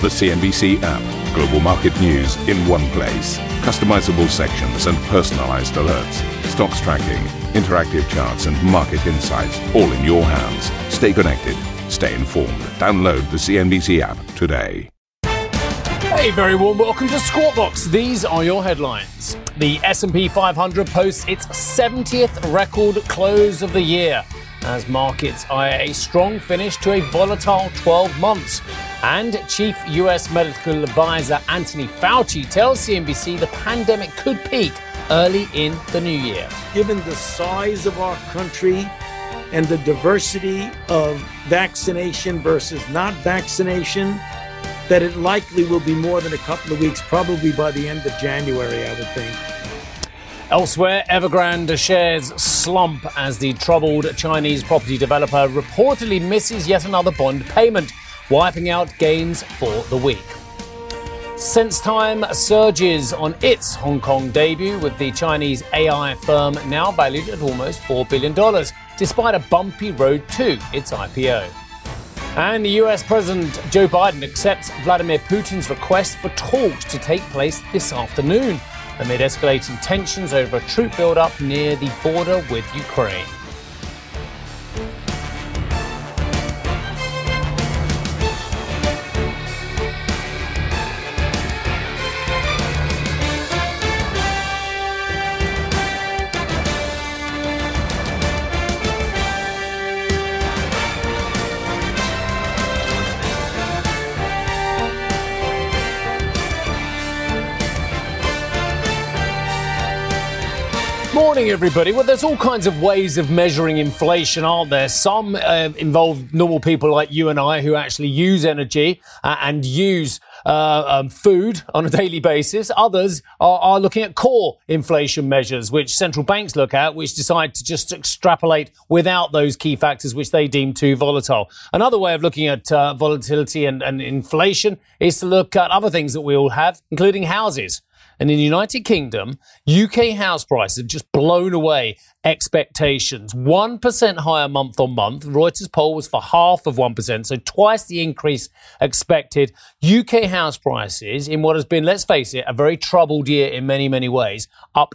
The CNBC app. Global market news in one place. Customizable sections and personalized alerts. Stocks tracking, interactive charts, and market insights all in your hands. Stay connected. Stay informed. Download the CNBC app today. Hey, very warm welcome to Squawk Box. These are your headlines. The S&P 500 posts its 70th record close of the year as markets eye a strong finish to a volatile 12 months. And Chief US Medical Advisor Anthony Fauci tells CNBC the pandemic could peak early in the new year. Given the size of our country and the diversity of vaccination versus not vaccination, that it likely will be more than a couple of weeks, probably by the end of January, I would think. Elsewhere, Evergrande shares slump as the troubled Chinese property developer reportedly misses yet another bond payment wiping out gains for the week. SenseTime surges on its Hong Kong debut with the Chinese AI firm now valued at almost $4 billion, despite a bumpy road to its IPO. And the US President Joe Biden accepts Vladimir Putin's request for talks to take place this afternoon amid escalating tensions over a troop buildup near the border with Ukraine. Morning, everybody. Well, there's all kinds of ways of measuring inflation, aren't there? Some uh, involve normal people like you and I who actually use energy uh, and use uh, um, food on a daily basis. Others are, are, looking at core inflation measures, which central banks look at, which decide to just extrapolate without those key factors which they deem too volatile. Another way of looking at uh, volatility and, and inflation is to look at other things that we all have, including houses. And in the United Kingdom, UK house prices have just blown away expectations. 1% higher month on month. Reuters poll was for half of 1%, so twice the increase expected. UK house prices in what has been, let's face it, a very troubled year in many, many ways, up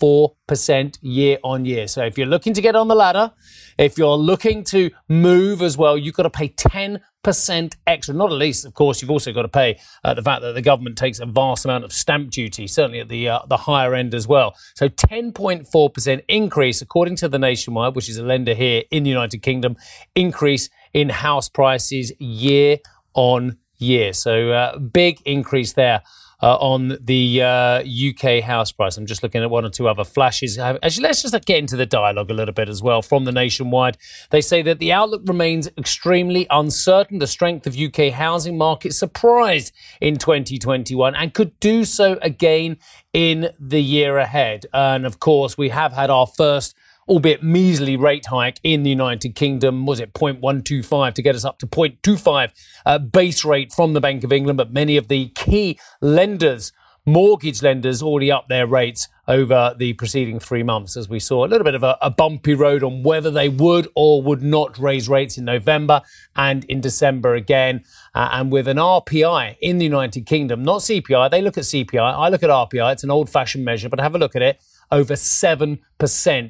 10.4% year on year. So if you're looking to get on the ladder, if you're looking to move as well, you've got to pay 10 percent extra. Not at least, of course, you've also got to pay uh, the fact that the government takes a vast amount of stamp duty, certainly at the uh, the higher end as well. So 10.4 percent increase, according to the Nationwide, which is a lender here in the United Kingdom, increase in house prices year on year. So uh, big increase there uh, on the uh, UK house price. I'm just looking at one or two other flashes. Actually, let's just get into the dialogue a little bit as well from the nationwide. They say that the outlook remains extremely uncertain. The strength of UK housing market surprised in 2021 and could do so again in the year ahead. And of course, we have had our first albeit measly rate hike in the United Kingdom. Was it 0.125 to get us up to 0.25 uh, base rate from the Bank of England? But many of the key lenders, mortgage lenders, already up their rates over the preceding three months, as we saw a little bit of a, a bumpy road on whether they would or would not raise rates in November and in December again. Uh, and with an RPI in the United Kingdom, not CPI, they look at CPI. I look at RPI. It's an old fashioned measure, but have a look at it over 7%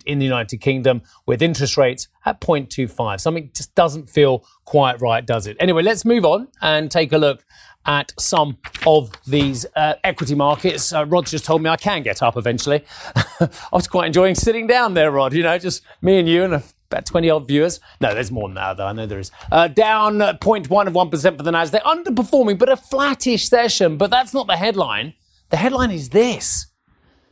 in the United Kingdom with interest rates at 0.25. Something just doesn't feel quite right, does it? Anyway, let's move on and take a look at some of these uh, equity markets. Uh, Rod just told me I can get up eventually. I was quite enjoying sitting down there, Rod. You know, just me and you and a, about 20 odd viewers. No, there's more than that, though. I know there is. Uh, down 0.1 of 1% for the NASDAQ. Underperforming, but a flattish session. But that's not the headline. The headline is this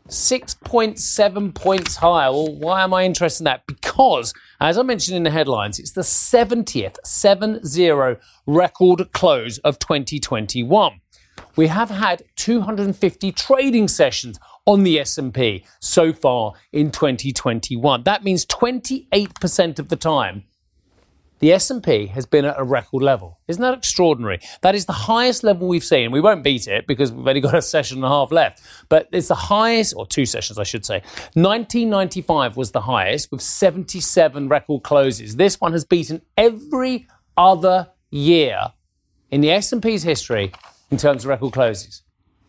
6.7 points higher. Well, why am I interested in that? Because, as I mentioned in the headlines, it's the 70th, 7-0 record close of 2021. We have had 250 trading sessions on the S&P so far in 2021. That means 28% of the time the S&P has been at a record level. Isn't that extraordinary? That is the highest level we've seen. We won't beat it because we've only got a session and a half left, but it's the highest, or two sessions, I should say. 1995 was the highest with 77 record closes. This one has beaten every other year in the S&P's history in terms of record closes.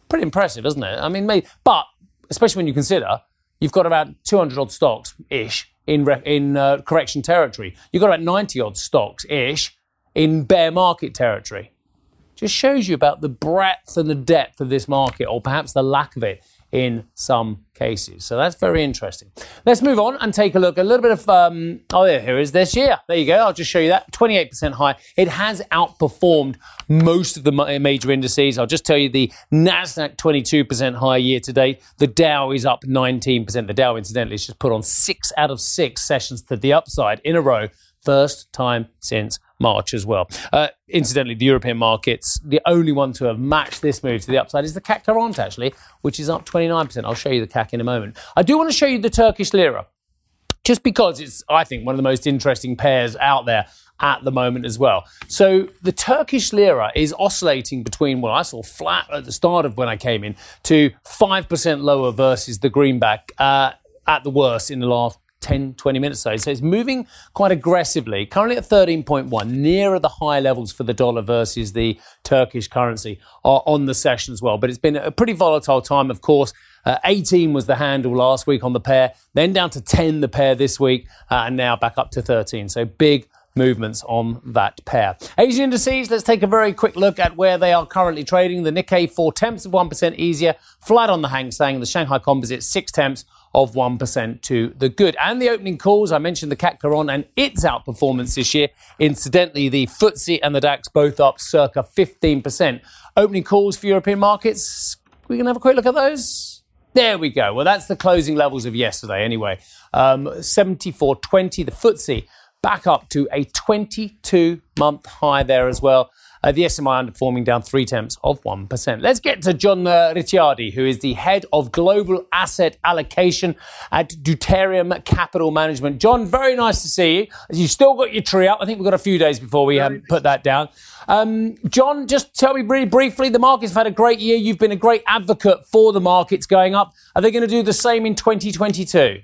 Pretty impressive, isn't it? I mean, but especially when you consider you've got about 200 odd stocks ish in in uh, correction territory. You've got about 90 odd stocks ish in bear market territory. Just shows you about the breadth and the depth of this market, or perhaps the lack of it in some cases. So that's very interesting. Let's move on and take a look. A little bit of, um, oh, yeah, here is this year. There you go. I'll just show you that. 28% high. It has outperformed most of the major indices. I'll just tell you the NASDAQ 22% higher year to date. The Dow is up 19%. The Dow, incidentally, is just put on six out of six sessions to the upside in a row. First time since March as well. Uh, incidentally, the European markets, the only one to have matched this move to the upside is the CAC Quarante, actually, which is up 29%. I'll show you the CAC in a moment. I do want to show you the Turkish lira, just because it's, I think, one of the most interesting pairs out there at the moment as well. So the Turkish lira is oscillating between what I saw flat at the start of when I came in to 5% lower versus the greenback uh, at the worst in the last 10, 20 minutes or so. So it's moving quite aggressively, currently at 13.1, nearer the high levels for the dollar versus the Turkish currency are on the session as well. But it's been a pretty volatile time, of course. Uh, 18 was the handle last week on the pair, then down to 10 the pair this week, uh, and now back up to 13. So big movements on that pair. Asian indices, let's take a very quick look at where they are currently trading. The Nikkei 4 tenths of 1% easier, flat on the Hang Seng, the Shanghai Composite 6 tenths of 1% to the good. And the opening calls, I mentioned the Quarante and its outperformance this year. Incidentally, the FTSE and the DAX both up circa 15%. Opening calls for European markets, we can have a quick look at those. There we go. Well, that's the closing levels of yesterday anyway. Um, 74.20, the FTSE back up to a 22 month high there as well. Uh, the SMI underperforming down three tenths of 1%. Let's get to John uh, Ricciardi, who is the head of global asset allocation at Deuterium Capital Management. John, very nice to see you. You still got your tree up. I think we've got a few days before we um, put that down. Um, John, just tell me really briefly the markets have had a great year. You've been a great advocate for the markets going up. Are they going to do the same in 2022?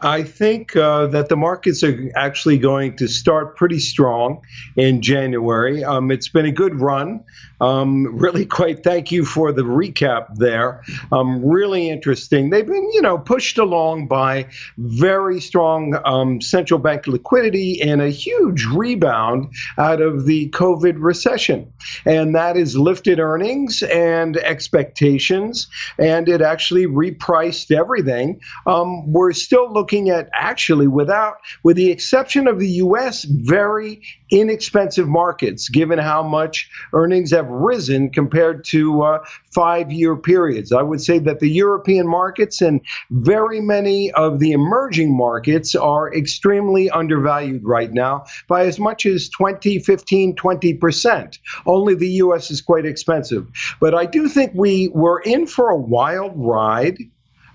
I think uh, that the markets are actually going to start pretty strong in January. Um, it's been a good run. Um, really, quite thank you for the recap there. Um, really interesting. They've been, you know, pushed along by very strong um, central bank liquidity and a huge rebound out of the COVID recession. And that has lifted earnings and expectations, and it actually repriced everything. Um, we're still looking looking at actually without, with the exception of the U.S., very inexpensive markets, given how much earnings have risen compared to uh, five year periods. I would say that the European markets and very many of the emerging markets are extremely undervalued right now by as much as 20, 15, 20%. Only the U.S. is quite expensive. But I do think we were in for a wild ride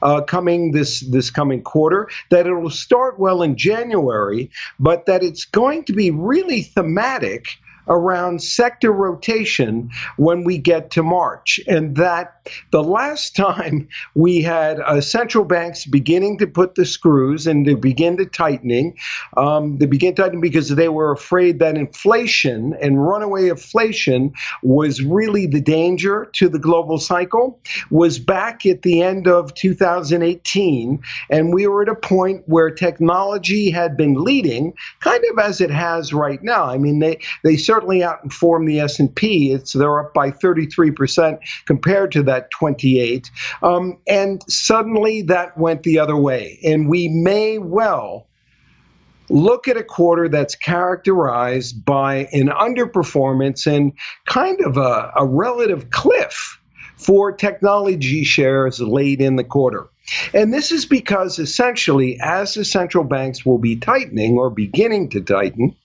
uh, coming this this coming quarter. That it will start well in January, but that it's going to be really thematic around sector rotation when we get to March. And that the last time we had uh, central banks beginning to put the screws and to begin to tightening, um, they began tightening because they were afraid that inflation and runaway inflation was really the danger to the global cycle, was back at the end of 2018. And we were at a point where technology had been leading, kind of as it has right now. I mean, they, they certainly outperformed the S&P. It's they're up by 33% compared to that 28. Um, and suddenly that went the other way. And we may well look at a quarter that's characterized by an underperformance and kind of a, a relative cliff for technology shares late in the quarter. And this is because essentially, as the central banks will be tightening or beginning to tighten,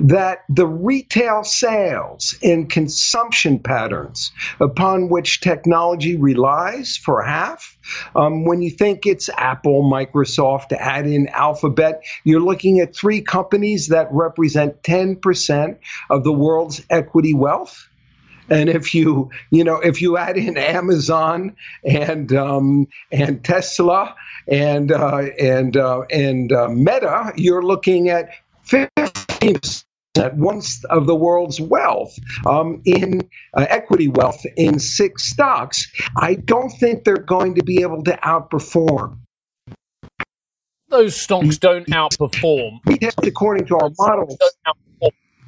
that the retail sales and consumption patterns upon which technology relies for half, um, when you think it's Apple, Microsoft, add in Alphabet, you're looking at three companies that represent 10% of the world's equity wealth. And if you, you know, if you add in Amazon and um, and Tesla and uh, and uh, and uh, Meta, you're looking at 15 one of the world's wealth um, in uh, equity wealth in six stocks. I don't think they're going to be able to outperform. Those stocks don't outperform. According to our models.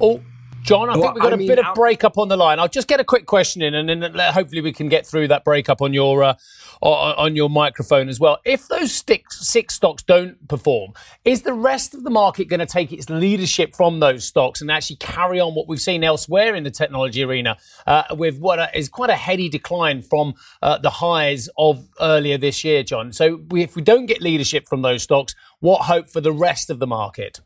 Oh, John, I think we've got a mean, bit of breakup on the line. I'll just get a quick question in, and then hopefully we can get through that breakup on your uh, on your microphone as well. If those six, six stocks don't perform, is the rest of the market going to take its leadership from those stocks and actually carry on what we've seen elsewhere in the technology arena uh, with what is quite a heady decline from uh, the highs of earlier this year, John? So we, if we don't get leadership from those stocks, what hope for the rest of the market?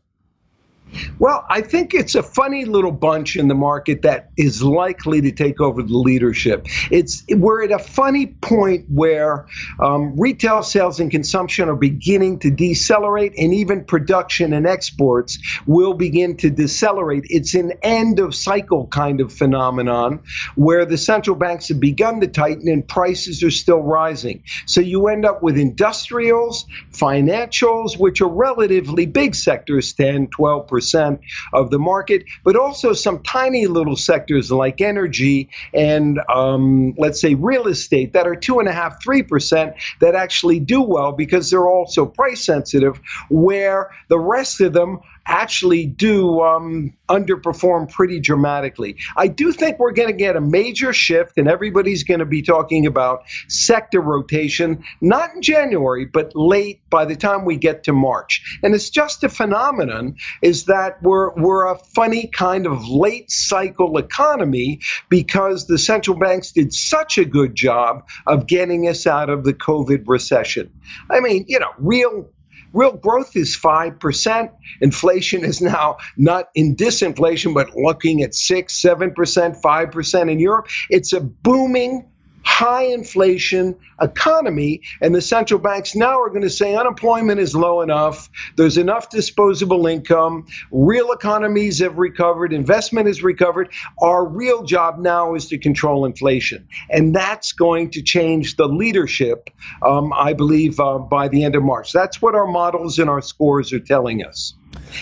Well, I think it's a funny little bunch in the market that is likely to take over the leadership. It's we're at a funny point where um, retail sales and consumption are beginning to decelerate, and even production and exports will begin to decelerate. It's an end of cycle kind of phenomenon where the central banks have begun to tighten and prices are still rising. So you end up with industrials, financials, which are relatively big sectors, 10, 12 percent percent of the market, but also some tiny little sectors like energy and um, let's say real estate that are two and a half, three percent that actually do well because they're also price sensitive, where the rest of them actually do um, underperform pretty dramatically. I do think we're going to get a major shift, and everybody's going to be talking about sector rotation, not in January, but late by the time we get to March. And it's just a phenomenon is that we're, we're a funny kind of late cycle economy because the central banks did such a good job of getting us out of the COVID recession. I mean, you know, real Real growth is 5%. Inflation is now not in disinflation, but looking at 6, 7%, 5% in Europe. It's a booming high inflation economy, and the central banks now are going to say unemployment is low enough, there's enough disposable income, real economies have recovered, investment has recovered. Our real job now is to control inflation. And that's going to change the leadership, um, I believe, uh, by the end of March. That's what our models and our scores are telling us.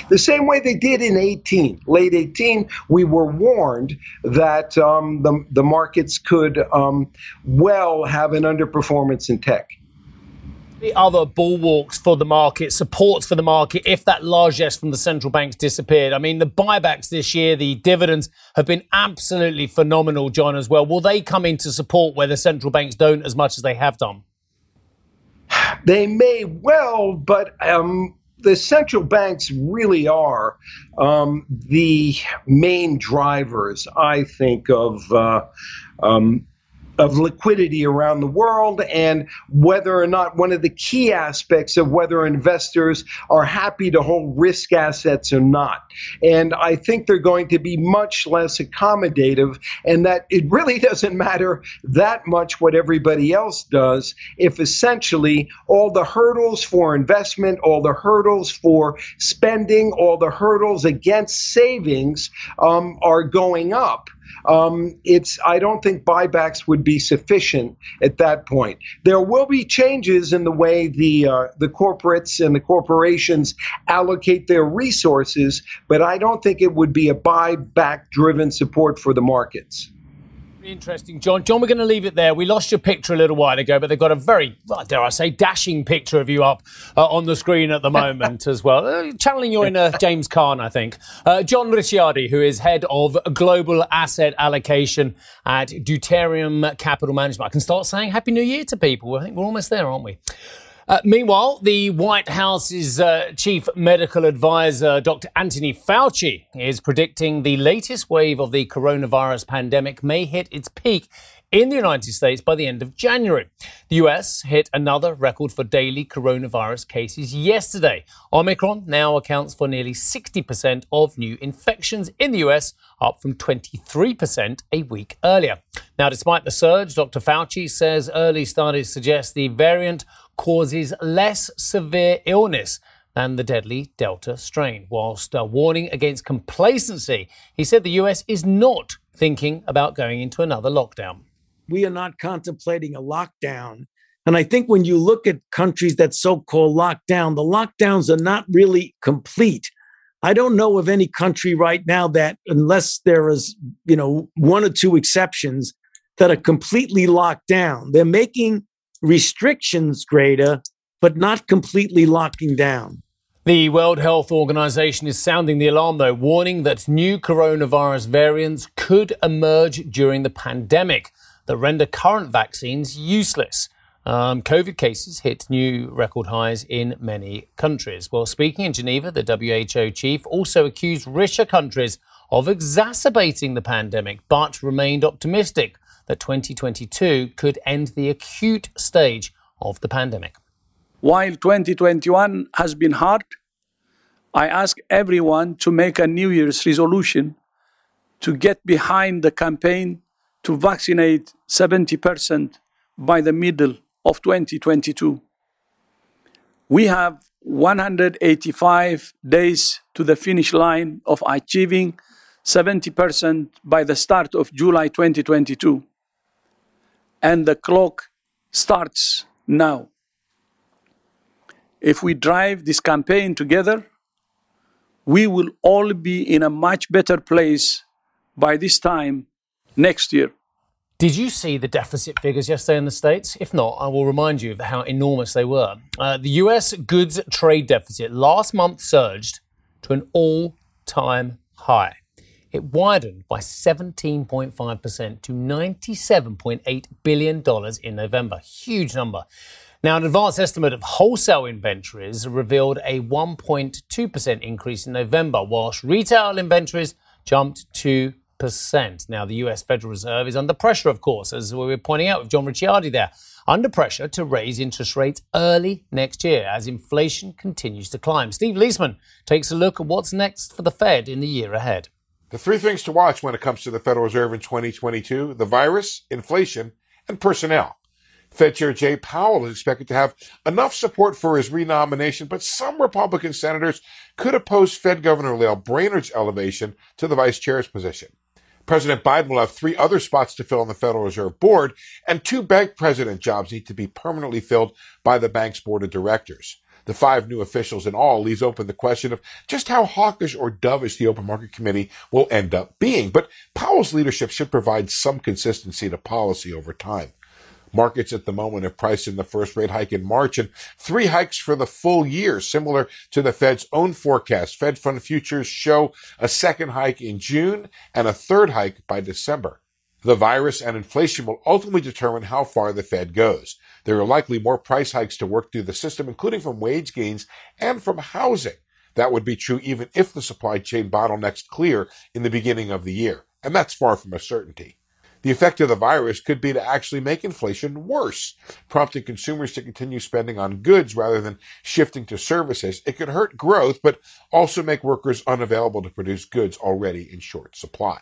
The same way they did in 18, late 18, we were warned that um, the, the markets could um, well have an underperformance in tech. The other bulwarks for the market, supports for the market, if that largesse from the central banks disappeared. I mean, the buybacks this year, the dividends have been absolutely phenomenal, John, as well. Will they come into support where the central banks don't as much as they have done? They may well, but um, the central banks really are um, the main drivers, I think, of uh, um, of liquidity around the world and whether or not one of the key aspects of whether investors are happy to hold risk assets or not. And I think they're going to be much less accommodative, and that it really doesn't matter that much what everybody else does if essentially all the hurdles for investment, all the hurdles for spending, all the hurdles against savings um, are going up um, it's I don't think buybacks would be sufficient at that point. There will be changes in the way the uh, the corporates and the corporations allocate their resources, but I don't think it would be a buyback driven support for the markets. Interesting, John. John, we're going to leave it there. We lost your picture a little while ago, but they've got a very, dare I say, dashing picture of you up uh, on the screen at the moment as well. Uh, channeling your inner James Caan, I think. Uh, John Ricciardi, who is head of global asset allocation at Deuterium Capital Management. I can start saying Happy New Year to people. I think we're almost there, aren't we? Uh, meanwhile, the White House's uh, chief medical advisor, Dr. Anthony Fauci, is predicting the latest wave of the coronavirus pandemic may hit its peak in the United States by the end of January. The US hit another record for daily coronavirus cases yesterday. Omicron now accounts for nearly 60% of new infections in the US, up from 23% a week earlier. Now, despite the surge, Dr. Fauci says early studies suggest the variant causes less severe illness than the deadly Delta strain. Whilst uh, warning against complacency, he said the US is not thinking about going into another lockdown. We are not contemplating a lockdown. And I think when you look at countries that so called lockdown, the lockdowns are not really complete. I don't know of any country right now that, unless there is, you know, one or two exceptions, that are completely locked down. They're making restrictions greater, but not completely locking down. The World Health Organization is sounding the alarm, though, warning that new coronavirus variants could emerge during the pandemic that render current vaccines useless. Um, COVID cases hit new record highs in many countries. Well, speaking in Geneva, the WHO chief also accused richer countries of exacerbating the pandemic, but remained optimistic that 2022 could end the acute stage of the pandemic. While 2021 has been hard, I ask everyone to make a New Year's resolution to get behind the campaign to vaccinate 70% by the middle of 2022. We have 185 days to the finish line of achieving 70% by the start of July 2022. And the clock starts now. If we drive this campaign together, we will all be in a much better place by this time next year. Did you see the deficit figures yesterday in the States? If not, I will remind you of how enormous they were. Uh, the US goods trade deficit last month surged to an all time high. It widened by 17.5% to $97.8 billion in November. Huge number. Now, an advanced estimate of wholesale inventories revealed a 1.2% increase in November, whilst retail inventories jumped to percent. Now, the US Federal Reserve is under pressure, of course, as we were pointing out with John Ricciardi there, under pressure to raise interest rates early next year as inflation continues to climb. Steve Liesman takes a look at what's next for the Fed in the year ahead. The three things to watch when it comes to the Federal Reserve in 2022 the virus, inflation, and personnel. Fed Chair Jay Powell is expected to have enough support for his renomination, but some Republican senators could oppose Fed Governor Lael Brainard's elevation to the vice chair's position. President Biden will have three other spots to fill on the Federal Reserve Board, and two bank president jobs need to be permanently filled by the bank's board of directors. The five new officials in all leaves open the question of just how hawkish or dovish the Open Market Committee will end up being. But Powell's leadership should provide some consistency to policy over time. Markets at the moment have priced in the first rate hike in March and three hikes for the full year, similar to the Fed's own forecast. Fed fund futures show a second hike in June and a third hike by December. The virus and inflation will ultimately determine how far the Fed goes. There are likely more price hikes to work through the system, including from wage gains and from housing. That would be true even if the supply chain bottlenecks clear in the beginning of the year. And that's far from a certainty. The effect of the virus could be to actually make inflation worse, prompting consumers to continue spending on goods rather than shifting to services. It could hurt growth, but also make workers unavailable to produce goods already in short supply.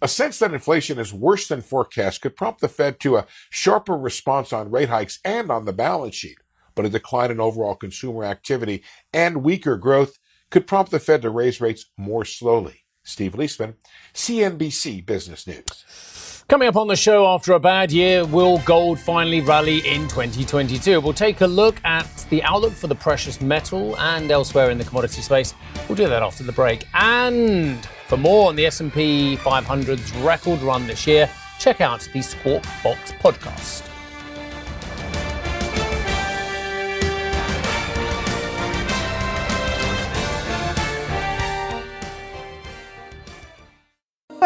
A sense that inflation is worse than forecast could prompt the Fed to a sharper response on rate hikes and on the balance sheet, but a decline in overall consumer activity and weaker growth could prompt the Fed to raise rates more slowly. Steve Liesman, CNBC Business News. Coming up on the show after a bad year, will gold finally rally in 2022? We'll take a look at the outlook for the precious metal and elsewhere in the commodity space. We'll do that after the break. And for more on the S&P 500's record run this year, check out the Squawk Box podcast.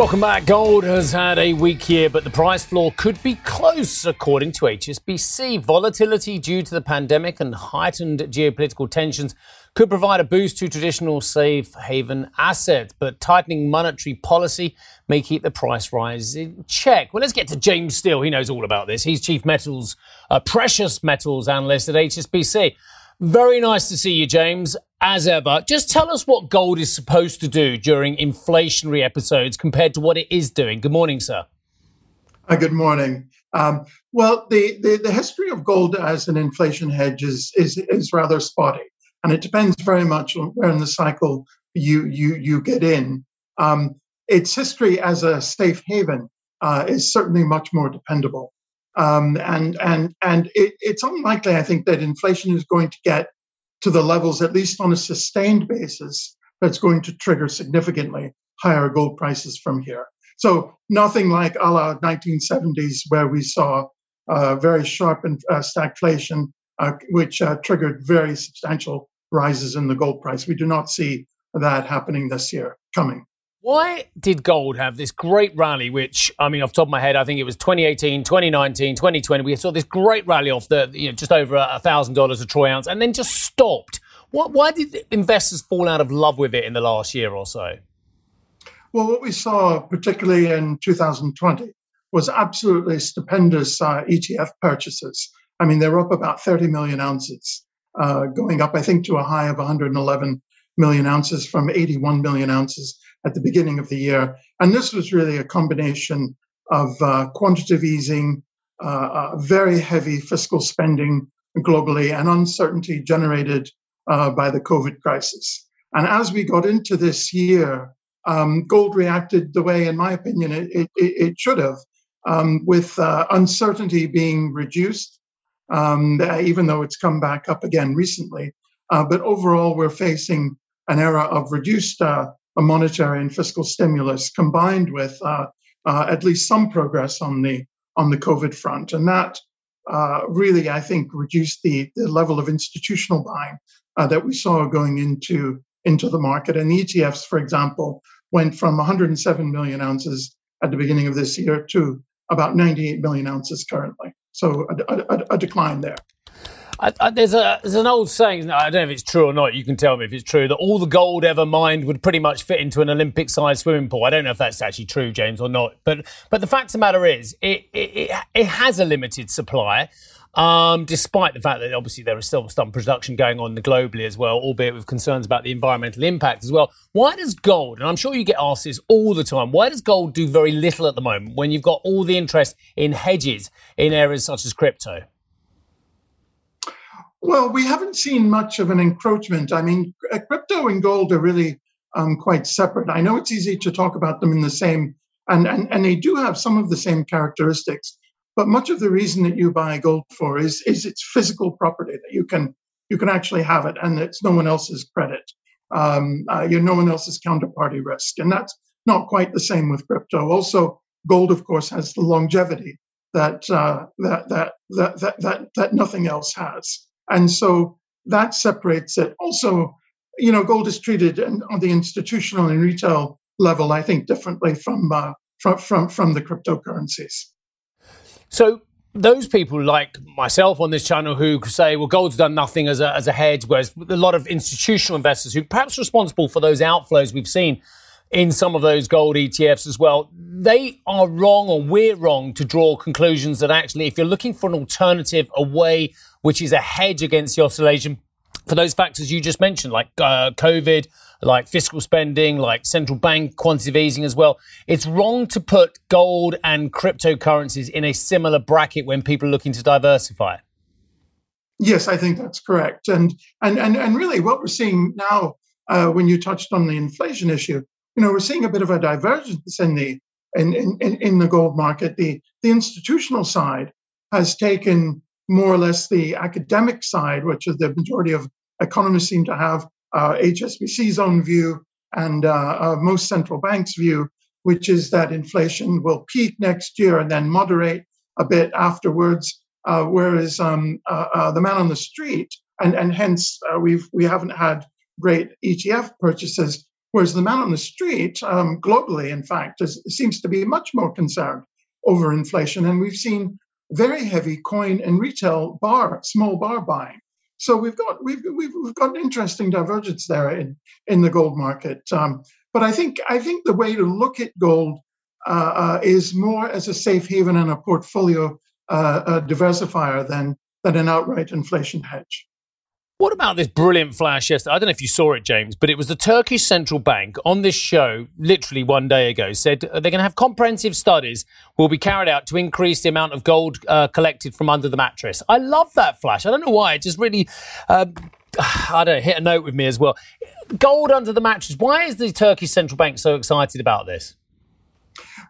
Welcome back. Gold has had a weak year, but the price floor could be close, according to HSBC. Volatility due to the pandemic and heightened geopolitical tensions could provide a boost to traditional safe haven assets, but tightening monetary policy may keep the price rise in check. Well, let's get to James Steel. He knows all about this. He's chief metals, uh, precious metals analyst at HSBC. Very nice to see you, James as ever, just tell us what gold is supposed to do during inflationary episodes compared to what it is doing. Good morning, sir. Uh, good morning. Um, well, the, the, the, history of gold as an inflation hedge is, is, is rather spotty, and it depends very much on where in the cycle you, you, you get in. Um, its history as a safe haven uh, is certainly much more dependable. Um, and and, and it, it's unlikely, I think, that inflation is going to get to the levels, at least on a sustained basis, that's going to trigger significantly higher gold prices from here. So nothing like a la 1970s, where we saw uh, very sharp uh, stagflation, uh, which uh, triggered very substantial rises in the gold price. We do not see that happening this year coming. Why did gold have this great rally, which, I mean, off the top of my head, I think it was 2018, 2019, 2020. We saw this great rally off the, you know, just over a $1,000 a troy ounce and then just stopped. What, why did investors fall out of love with it in the last year or so? Well, what we saw, particularly in 2020, was absolutely stupendous uh, ETF purchases. I mean, they were up about 30 million ounces, uh, going up, I think, to a high of 111 million ounces from 81 million ounces at the beginning of the year. And this was really a combination of uh, quantitative easing, uh, uh, very heavy fiscal spending globally, and uncertainty generated uh, by the COVID crisis. And as we got into this year, um, gold reacted the way, in my opinion, it, it, it should have, um, with uh, uncertainty being reduced, um, even though it's come back up again recently. Uh, but overall, we're facing an era of reduced a monetary and fiscal stimulus combined with uh, uh, at least some progress on the on the COVID front, and that uh, really, I think, reduced the, the level of institutional buying uh, that we saw going into into the market. And ETFs, for example, went from 107 million ounces at the beginning of this year to about 98 million ounces currently. So a, a, a decline there. I, I, there's a there's an old saying. I don't know if it's true or not. You can tell me if it's true that all the gold ever mined would pretty much fit into an Olympic-sized swimming pool. I don't know if that's actually true, James, or not. But but the fact of the matter is, it it, it has a limited supply. Um, despite the fact that obviously there is still some production going on globally as well, albeit with concerns about the environmental impact as well. Why does gold, and I'm sure you get asked this all the time, why does gold do very little at the moment when you've got all the interest in hedges in areas such as crypto? Well, we haven't seen much of an encroachment. I mean, uh, crypto and gold are really um, quite separate. I know it's easy to talk about them in the same, and, and, and they do have some of the same characteristics. But much of the reason that you buy gold for is is its physical property that you can you can actually have it, and it's no one else's credit. Um, uh, you're no one else's counterparty risk, and that's not quite the same with crypto. Also, gold, of course, has the longevity that uh, that, that that that that that nothing else has. And so that separates it. Also, you know, gold is treated on the institutional and retail level, I think, differently from uh, from, from from the cryptocurrencies. So those people like myself on this channel who say, well, gold's done nothing as a, as a hedge, whereas a lot of institutional investors who perhaps responsible for those outflows we've seen in some of those gold ETFs as well, they are wrong or we're wrong to draw conclusions that actually, if you're looking for an alternative, a way which is a hedge against the oscillation for those factors you just mentioned, like uh, COVID, like fiscal spending, like central bank quantitative easing as well. It's wrong to put gold and cryptocurrencies in a similar bracket when people are looking to diversify. Yes, I think that's correct. And and and, and really, what we're seeing now, uh, when you touched on the inflation issue, you know, we're seeing a bit of a divergence in the in, in, in the gold market. The the institutional side has taken more or less the academic side, which is the majority of economists seem to have uh, HSBC's own view and uh, uh, most central banks' view, which is that inflation will peak next year and then moderate a bit afterwards. Uh, whereas um, uh, uh, the man on the street, and and hence we've we haven't had great ETF purchases Whereas the man on the street, um, globally, in fact, is, seems to be much more concerned over inflation. And we've seen very heavy coin and retail bar, small bar buying. So we've got we've we've, we've got an interesting divergence there in in the gold market. Um, but I think I think the way to look at gold uh, uh, is more as a safe haven and a portfolio uh, diversifier than than an outright inflation hedge. What about this brilliant flash yesterday? I don't know if you saw it, James, but it was the Turkish Central Bank on this show, literally one day ago, said they're going to have comprehensive studies will be carried out to increase the amount of gold uh, collected from under the mattress. I love that flash. I don't know why. It just really, uh, I don't know, hit a note with me as well. Gold under the mattress. Why is the Turkish Central Bank so excited about this?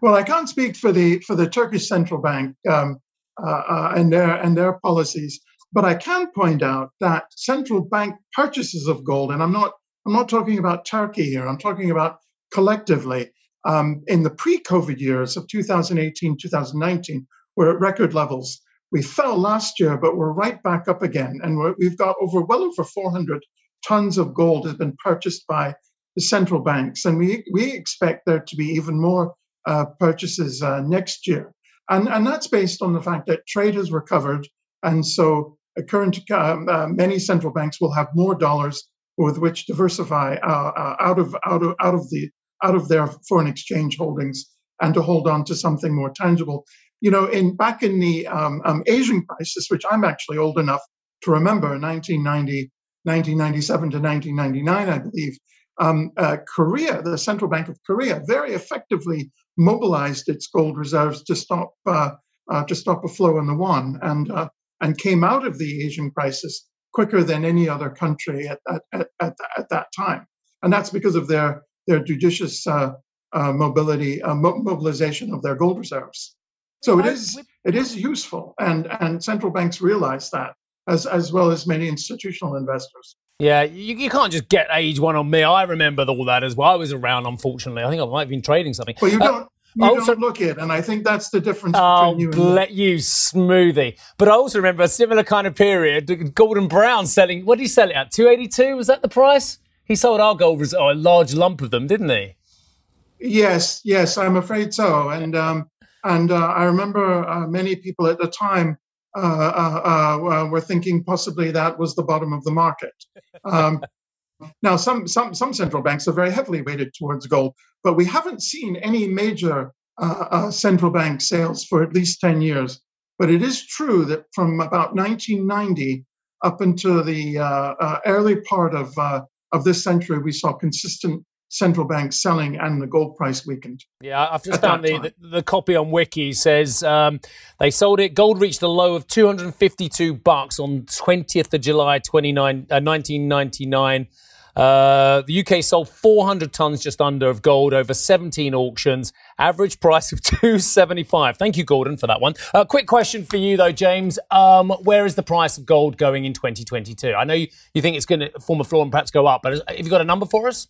Well, I can't speak for the for the Turkish Central Bank um, uh, uh and their and their policies. But I can point out that central bank purchases of gold, and I'm not I'm not talking about Turkey here. I'm talking about collectively um, in the pre-COVID years of 2018, 2019, we're at record levels. We fell last year, but we're right back up again, and we have got over well over 400 tons of gold has been purchased by the central banks, and we we expect there to be even more uh, purchases uh, next year, and and that's based on the fact that trade has recovered, and so current um, uh, many central banks will have more dollars with which diversify uh, uh, out of out of out of the out of their foreign exchange holdings and to hold on to something more tangible. You know, in back in the um, um, Asian crisis, which I'm actually old enough to remember, 1990, 1997 to 1999, I believe, um, uh, Korea, the central bank of Korea, very effectively mobilized its gold reserves to stop uh, uh, to stop a flow in the won, and uh, and came out of the Asian crisis quicker than any other country at, at, at, at, at that time. And that's because of their, their judicious uh, uh, mobility, uh, mo- mobilization of their gold reserves. So it is, it is useful, and, and central banks realize that, as, as well as many institutional investors. Yeah, you, you can't just get age one on me. I remember all that as well. I was around, unfortunately. I think I might have been trading something. Well, you uh, don't you also, don't look it, and I think that's the difference oh, between you and let you smoothie. But I also remember a similar kind of period. Gordon Brown selling. What did he sell it at? Two eighty two. Was that the price? He sold our gold oh, a large lump of them, didn't he? Yes, yes, I'm afraid so. And um, and uh, I remember uh, many people at the time uh, uh, uh were thinking possibly that was the bottom of the market. Um, now, some, some, some central banks are very heavily weighted towards gold, but we haven't seen any major uh, uh, central bank sales for at least 10 years. But it is true that from about 1990 up into the uh, uh, early part of, uh, of this century, we saw consistent central banks selling and the gold price weakened. Yeah, I've just found the, the, the, copy on Wiki says um, they sold it. Gold reached a low of 252 bucks on 20th of July 29, uh, 1999. Uh, the UK sold 400 tons just under of gold over 17 auctions, average price of 275. Thank you, Gordon, for that one. Uh, quick question for you, though, James. Um, where is the price of gold going in 2022? I know you, you think it's going to form a floor and perhaps go up, but have you got a number for us?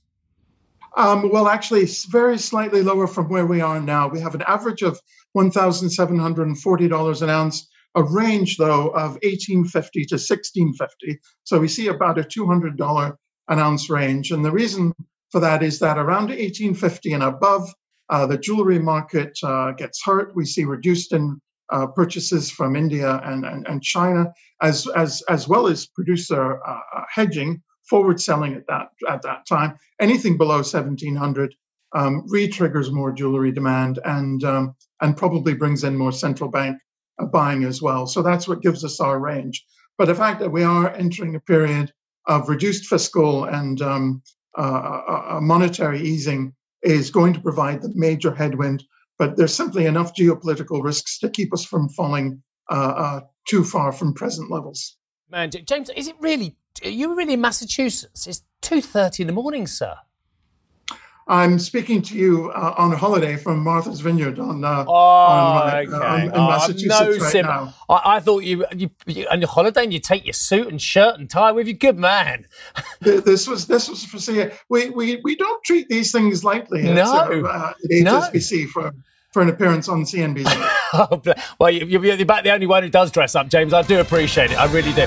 Um, well, actually, it's very slightly lower from where we are now. We have an average of $1,740 an ounce, a range, though, of 1850 to 1650. So we see about a $200 an ounce range. And the reason for that is that around 1850 and above, uh, the jewelry market uh, gets hurt. We see reduced in uh, purchases from India and, and, and, China, as, as, as well as producer uh, uh, hedging, forward selling at that, at that time. Anything below 1700 um, re-triggers more jewelry demand and, um, and probably brings in more central bank uh, buying as well. So that's what gives us our range. But the fact that we are entering a period of reduced fiscal and um, uh, uh, uh, monetary easing is going to provide the major headwind. But there's simply enough geopolitical risks to keep us from falling uh, too far from present levels. Man, James, is it really? Are you really in Massachusetts? It's two thirty in the morning, sir. I'm speaking to you uh, on a holiday from Martha's Vineyard on, uh, oh, on, okay. uh, in oh, Massachusetts no right sim- now. I, I, thought you, you, you on your holiday and you take your suit and shirt and tie with you. Good man. this was this was for see. We, we we don't treat these things lightly. No, uh, at HSBC no. for for an appearance on CNBC. oh, well, you, you're about the only one who does dress up, James. I do appreciate it. I really do.